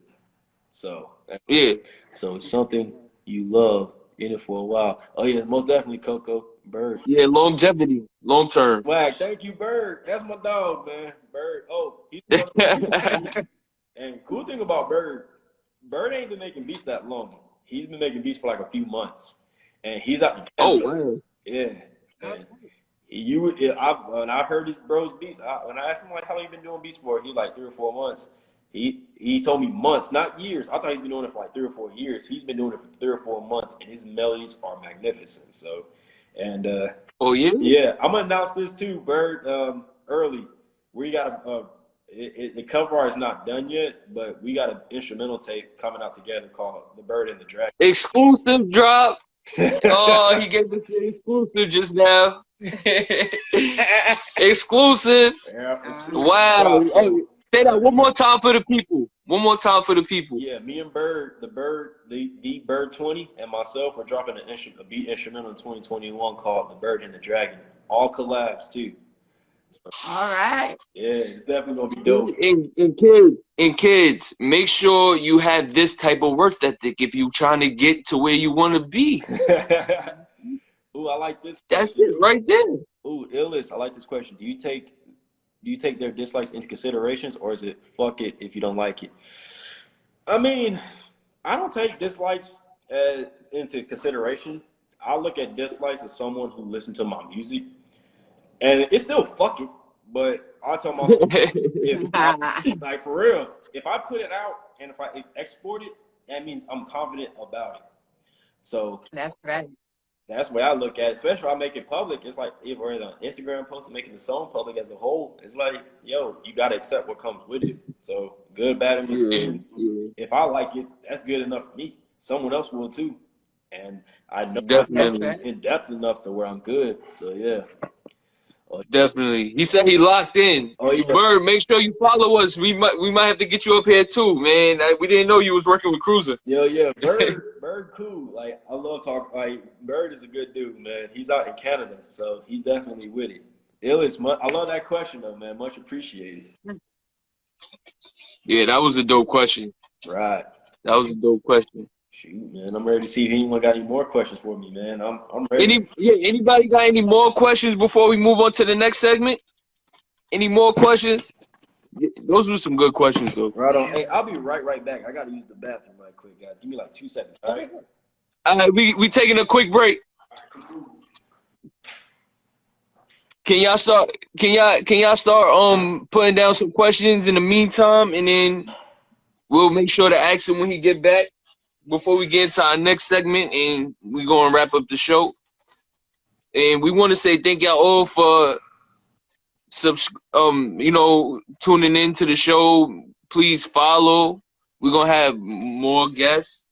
So, Yeah. so it's something you love in it for a while. Oh yeah, most definitely Coco Bird. Yeah. Longevity, long term. Swag, thank you, Bird. That's my dog, man. Bird. Oh, he's and cool thing about Bird, Bird ain't been making beats that long. He's been making beats for like a few months, and he's out. oh wow. yeah. And you, I when I heard his bro's beats, I, when I asked him like how long you been doing beats for, he like three or four months. He he told me months, not years. I thought he'd been doing it for like three or four years. He's been doing it for three or four months, and his melodies are magnificent. So, and uh, Oh yeah. yeah, I'm gonna announce this too, Bird. Um, early, we got a. Uh, it, it, the cover art is not done yet, but we got an instrumental tape coming out together called "The Bird and the Dragon." Exclusive drop. Oh, he gave us the exclusive just now. exclusive. yeah, exclusive Wow. Hey, say that one more time for the people. One more time for the people. Yeah, me and Bird, the Bird, the, the Bird 20, and myself are dropping an instru- a beat instrumental in 2021 called The Bird and the Dragon. All collabs too. All right. Yeah, it's definitely gonna be dope. And, and kids, and kids, make sure you have this type of work ethic if you trying to get to where you want to be. Ooh, I like this. That's question. it right there. Ooh, Illis, I like this question. Do you take do you take their dislikes into considerations or is it fuck it if you don't like it? I mean, I don't take dislikes uh, into consideration. I look at dislikes as someone who listens to my music, and it's still fuck it. But I tell myself, if I, like for real, if I put it out and if I export it, that means I'm confident about it. So That's right. that's the way I look at it. Especially if I make it public. It's like if we're on Instagram post and making the song public as a whole. It's like, yo, you gotta accept what comes with it. So good, bad, and Yeah, yeah. If I like it, that's good enough for me. Someone else will too. And I know Definitely. I'm in depth enough to where I'm good. So yeah. Definitely. He said he locked in. Oh, yeah. Bird, make sure you follow us. We might we might have to get you up here too, man. I, we didn't know you was working with Cruzer. Yeah, yeah, Bird, Bird, cool. Like I love talking. Like Bird is a good dude, man. He's out in Canada, so he's definitely with it. Illis, I love that question though, man. Much appreciated. Yeah, that was a dope question. Right. That was a dope question. Shoot, man. I'm ready to see if anyone got any more questions for me, man. I'm I'm ready. Any yeah, anybody got any more questions before we move on to the next segment? Any more questions? Those were some good questions though. Right on. Hey, I'll be right right back. I gotta use the bathroom right quick, guys. Give me like two seconds. All right. All right, we we taking a quick break. Can y'all start? Can y'all can y'all start um putting down some questions in the meantime, and then we'll make sure to ask him when he get back before we get into our next segment, and we're gonna wrap up the show. And we want to say thank y'all all for subs um you know tuning in to the show. Please follow. We're gonna have more guests.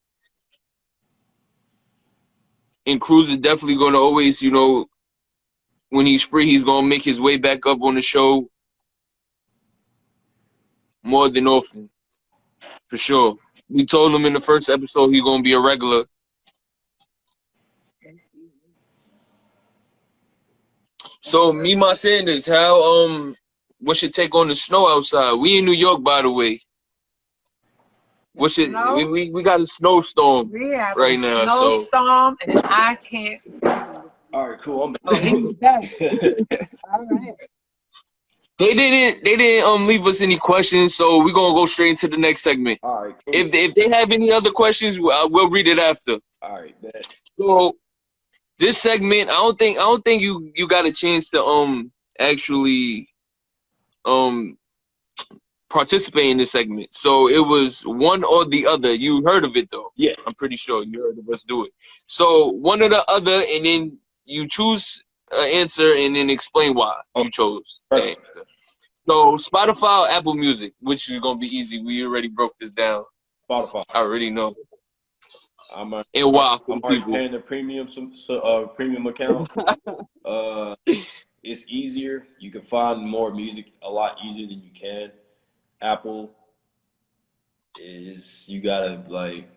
And Cruz is definitely gonna always, you know, when he's free, he's gonna make his way back up on the show more than often. For sure. We told him in the first episode he's gonna be a regular. So me, my Sanders, how um what's your take on the snow outside? We in New York by the way. What's it we, we, we got a snowstorm. We have Right a now, so- snowstorm, and I can't. All right, cool. I'm Oh, he's back. back. All right. They didn't they didn't um leave us any questions, so we're gonna go straight into the next segment. All right, cool. If if they have any other questions, we'll, we'll read it after. All right. So this segment, I don't think I don't think you you got a chance to um actually um participate in this segment. So it was one or the other. You heard of it though. Yeah. I'm pretty sure you heard of us do it. So one or the other, and then you choose answer and then explain why you chose the Right. answer. So Spotify, or Apple Music, which is gonna be easy. We already broke this down. Spotify. I already know. I'm, uh, And why I'm people? paying the premium some so, uh, premium account. uh, it's easier. You can find more music a lot easier than you can. Apple is you gotta like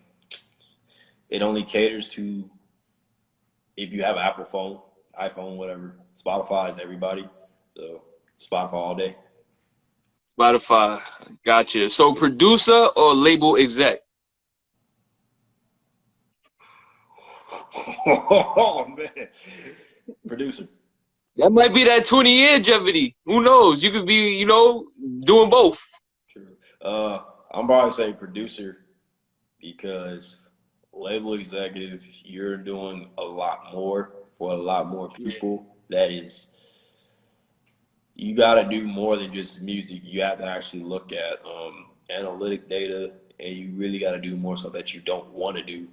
it only caters to if you have an Apple phone, iPhone, whatever. Spotify is everybody. So Spotify all day. Spotify. Gotcha. So producer or label exec? oh man. Producer. That might be that 20 year Jeopardy. Who knows? You could be, you know, doing both. True. Uh, I'm probably say producer because label executive, you're doing a lot more for a lot more people. That is, you got to do more than just music. You have to actually look at um, analytic data, and you really got to do more stuff that you don't want to do.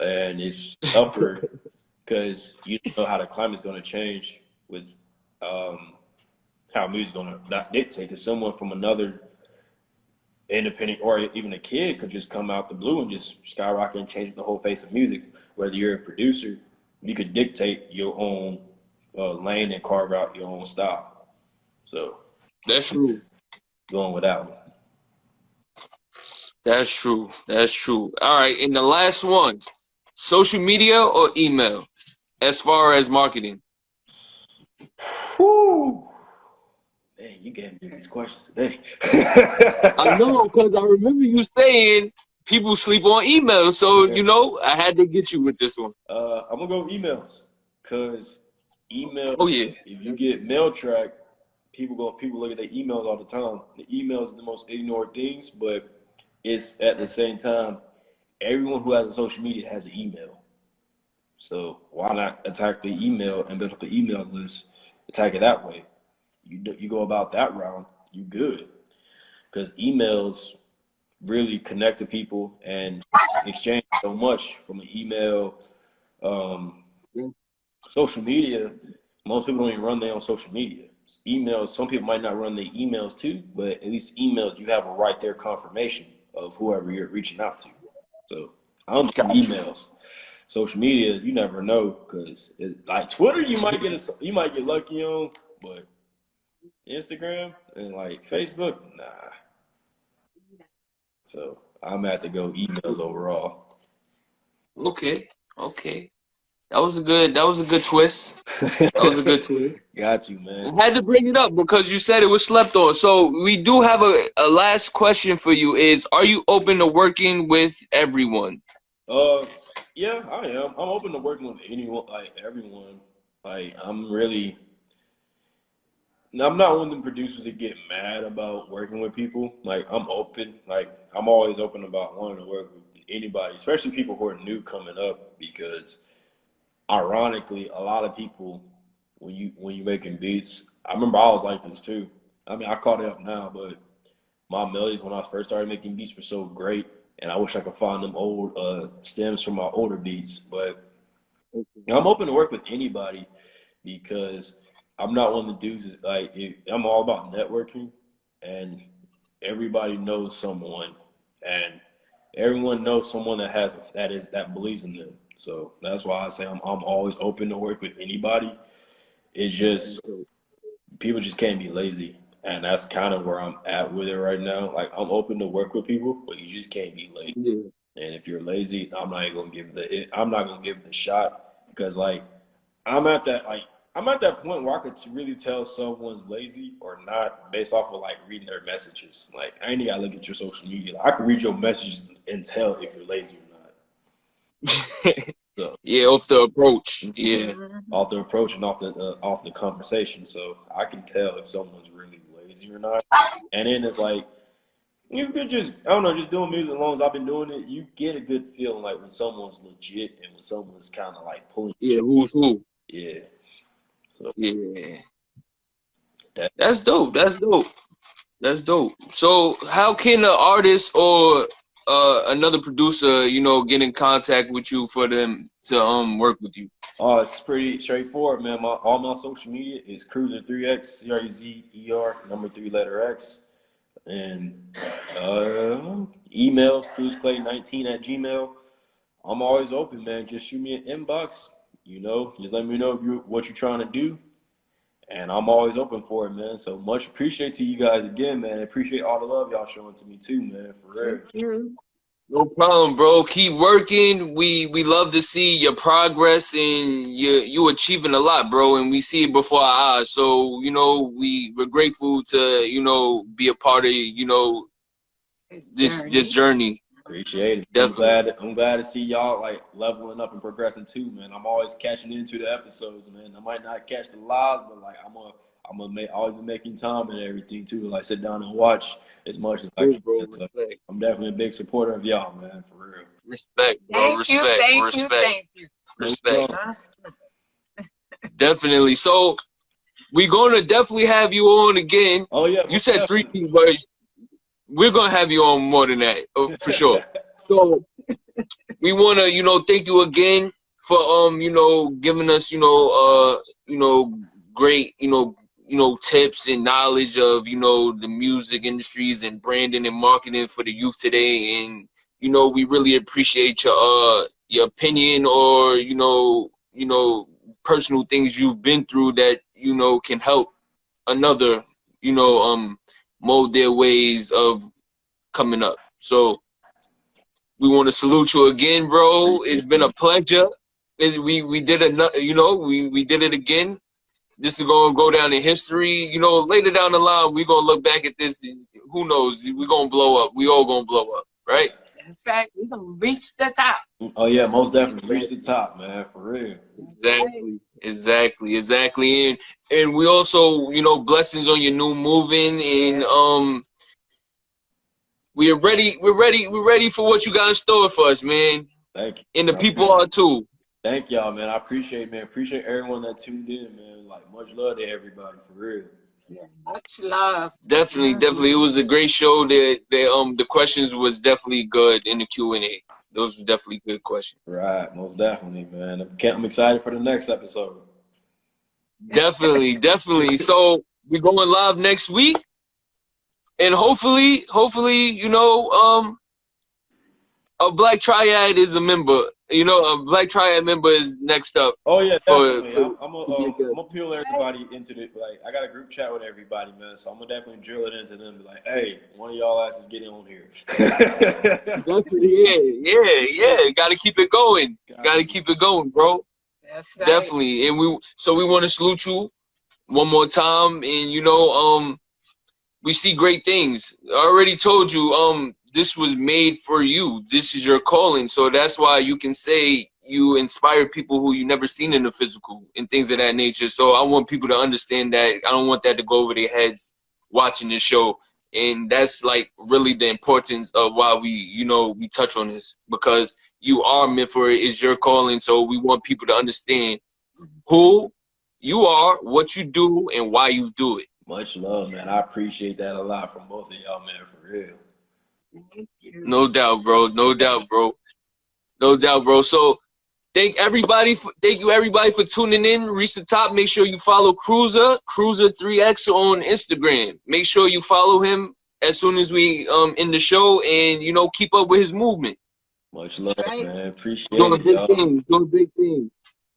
And it's tougher because you don't know how the climate's going to change with um, how music's going to not dictate. Because someone from another independent or even a kid could just come out the blue and just skyrocket and change the whole face of music. Whether you're a producer, you could dictate your own uh, lane and carve out your own style. So That's true. going without. that. That's true. That's true. All right. And the last one social media or email as far as marketing? Whew. Man, you gave me these questions today. I know because I remember you saying people sleep on emails. So, you know, I had to get you with this one. Uh, I'm gonna go emails because emails. Oh, yeah. If you get mail track, people go. People look at their emails all the time. The emails are the most ignored things, but it's at the same time, everyone who has a social media has an email. So why not attack the email and build up the email list? Attack it that way. You do, you go about that round, you good. Because emails really connect to people and exchange so much from an email. Um, social media, most people don't even run their own social media. Emails, some people might not run their emails too, but at least emails, you have a right there confirmation of whoever you're reaching out to. So I don't do emails. Social media, you never know because like Twitter, you might get a, you might get lucky on, but Instagram and like Facebook, nah. So I'm gonna have to go emails overall. Okay. Okay. That was a good that was a good twist. That was a good twist. Got you, man. I had to bring it up because you said it was slept on. So we do have a, a last question for you is are you open to working with everyone? Uh, yeah, I am. I'm open to working with anyone, like everyone. Like I'm really. I'm not one of the producers that get mad about working with people. Like I'm open. Like I'm always open about wanting to work with anybody, especially people who are new coming up. Because ironically, a lot of people when you when you making beats, I remember I was like this too. I mean, I caught it up now, but my melodies when I first started making beats were so great, and I wish I could find them old uh, stems from my older beats. But I'm open to work with anybody because I'm not one of the dudes like if, I'm all about networking, and everybody knows someone, and everyone knows someone that has that is that believes in them. So that's why I say I'm I'm always open to work with anybody. It's just people just can't be lazy. And that's kind of where I'm at with it right now. Like I'm open to work with people, but you just can't be lazy. Yeah. And if you're lazy, I'm not even gonna give the I'm not gonna give the shot because like I'm at that like I'm at that point where I could really tell someone's lazy or not based off of like reading their messages. Like I ain't gotta look at your social media. Like, I can read your messages and tell if you're lazy or not. So yeah, off the approach. Yeah. Mhm. off the approach and off the uh, off the conversation, so I can tell if someone's really lazy or not. And then it's like you could just I don't know, just doing music as long as I've been doing it, you get a good feeling like when someone's legit and when someone's kind of like pulling. Yeah, who's who? Yeah. Yeah. That- That's dope. That's dope. That's dope. So how can an artist or uh, another producer, you know, get in contact with you for them to um work with you? Oh, it's pretty straightforward, man. My all my social media is Cruzer3X, C R U Z E R, number three letter X. And uh, emails, cruiseclay19 at Gmail. I'm always open, man. Just shoot me an inbox. You know, just let me know if you what you're trying to do. And I'm always open for it, man. So much appreciate to you guys again, man. Appreciate all the love y'all showing to me too, man. For real. Thank you. No problem, bro. Keep working. We we love to see your progress and you you achieving a lot, bro. And we see it before our eyes. So you know we we're grateful to you know be a part of you know His this journey. this journey. Appreciate it. Definitely. I'm glad. I'm glad to see y'all like leveling up and progressing too, man. I'm always catching into the episodes, man. I might not catch the lives, but like I'm a, I'm gonna make always be making time and everything too. to, Like sit down and watch as much as I can. bro. So I'm definitely a big supporter of y'all, man. For real. respect, bro. Thank Respect, you, thank respect, you, thank you. respect. Huh? Definitely. So we're gonna definitely have you on again. Oh yeah. You said three things, but we're gonna have you on more than that oh, for sure. So we want to, you know, thank you again for um, you know, giving us, you know, uh, you know, great, you know, you know, tips and knowledge of, you know, the music industries and branding and marketing for the youth today. And you know, we really appreciate your uh your opinion or you know, you know, personal things you've been through that you know can help another, you know, um, mold their ways of coming up. So we want to salute you again, bro. It's been a pleasure. It- We we did it, you know, we we did it again. This is gonna go down in history. You know, later down the line, we're gonna look back at this. And who knows? We're gonna blow up. We all gonna blow up, right? That's right. We're gonna reach the top. Oh yeah, most definitely reach the top, man. For real. Exactly, exactly, exactly. And and we also, you know, blessings on your new moving and um we are ready, we're ready, we're ready for what you got in store for us, man. Thank you. And the I people appreciate- are too. Thank y'all, man. I appreciate, man. Appreciate everyone that tuned in, man. Like much love to everybody, for real. Yeah, much love. Definitely, definitely. It was a great show. That the um the questions was definitely good in the Q and A. Those are definitely good questions. Right, most definitely, man. I'm, can't- I'm excited for the next episode. Definitely, definitely. So we're going live next week, and hopefully, hopefully, you know, um, a Black Triad is a member. You know, a Black Triad member is next up. Oh yeah, For- definitely. for- I'm, I'm gonna, yeah, um, good. I'm gonna peel everybody into the like. I got a group chat with everybody, man. So I'm gonna definitely drill it into them. Be like, hey, one of y'all asses get in on here. Definitely, yeah, yeah, yeah. Got to keep it going. Got to keep it going, bro. That's right. Definitely. And we so we want to salute you one more time and you know um we see great things. I already told you um this was made for you. This is your calling. So that's why you can say you inspire people who you never seen in the physical and things of that nature. So I want people to understand that. I don't want that to go over their heads watching this show. And that's like really the importance of why we, you know, we touch on this because you are meant for it. It's your calling. So we want people to understand who you are, what you do, and why you do it. Much love, man. I appreciate that a lot from both of y'all, man. For real. Thank you. No doubt, bro. No doubt, bro. No doubt, bro. So thank everybody for thank you everybody for tuning in. Reach the top. Make sure you follow Cruzer, Cruzer3X on Instagram. Make sure you follow him as soon as we um end the show and you know keep up with his movement. Much love, right. man. Appreciate Doing it, big y'all. things, doing big things.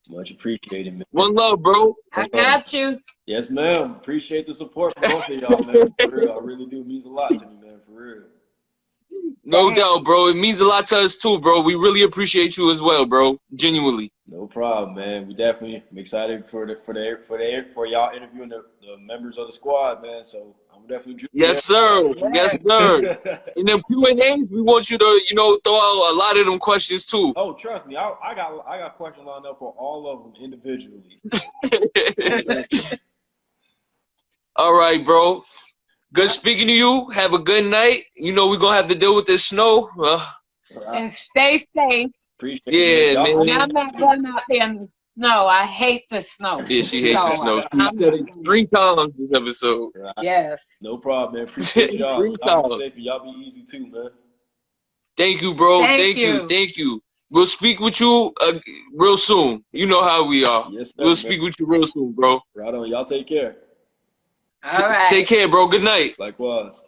Much appreciated, man. One love, bro. I got you. Yes, ma'am. Appreciate the support from both of y'all, man. For real. I really do. It means a lot to me, man. For real. No doubt, bro. It means a lot to us too, bro. We really appreciate you as well, bro. Genuinely. No problem, man. We definitely I'm excited for the for the for the for y'all interviewing the, the members of the squad, man. So I'm definitely Yes, sir. Yes, sir. In them Q and A's, we want you to, you know, throw out a lot of them questions too. oh, trust me, I, I got I got questions lined up for all of them individually. All right, bro. Good speaking to you. Have a good night. You know we're gonna have to deal with this snow. Uh, And stay safe. Appreciate Yeah, it. Y'all- man. I'm not going out there in snow. I hate the snow. yeah, she hates the snow. She I'm said it three times this episode. Right. Yes. No problem, man. Appreciate y'all. Three Y'all be safe y'all be easy too, man. Thank you, bro. Thank Thank you. you. Thank you. we'll speak with you uh, real soon. You know how we are. Yes, sir, We'll man. speak with you real soon, bro. Right on. Y'all take care. All right. Take care, bro. Good night. Likewise.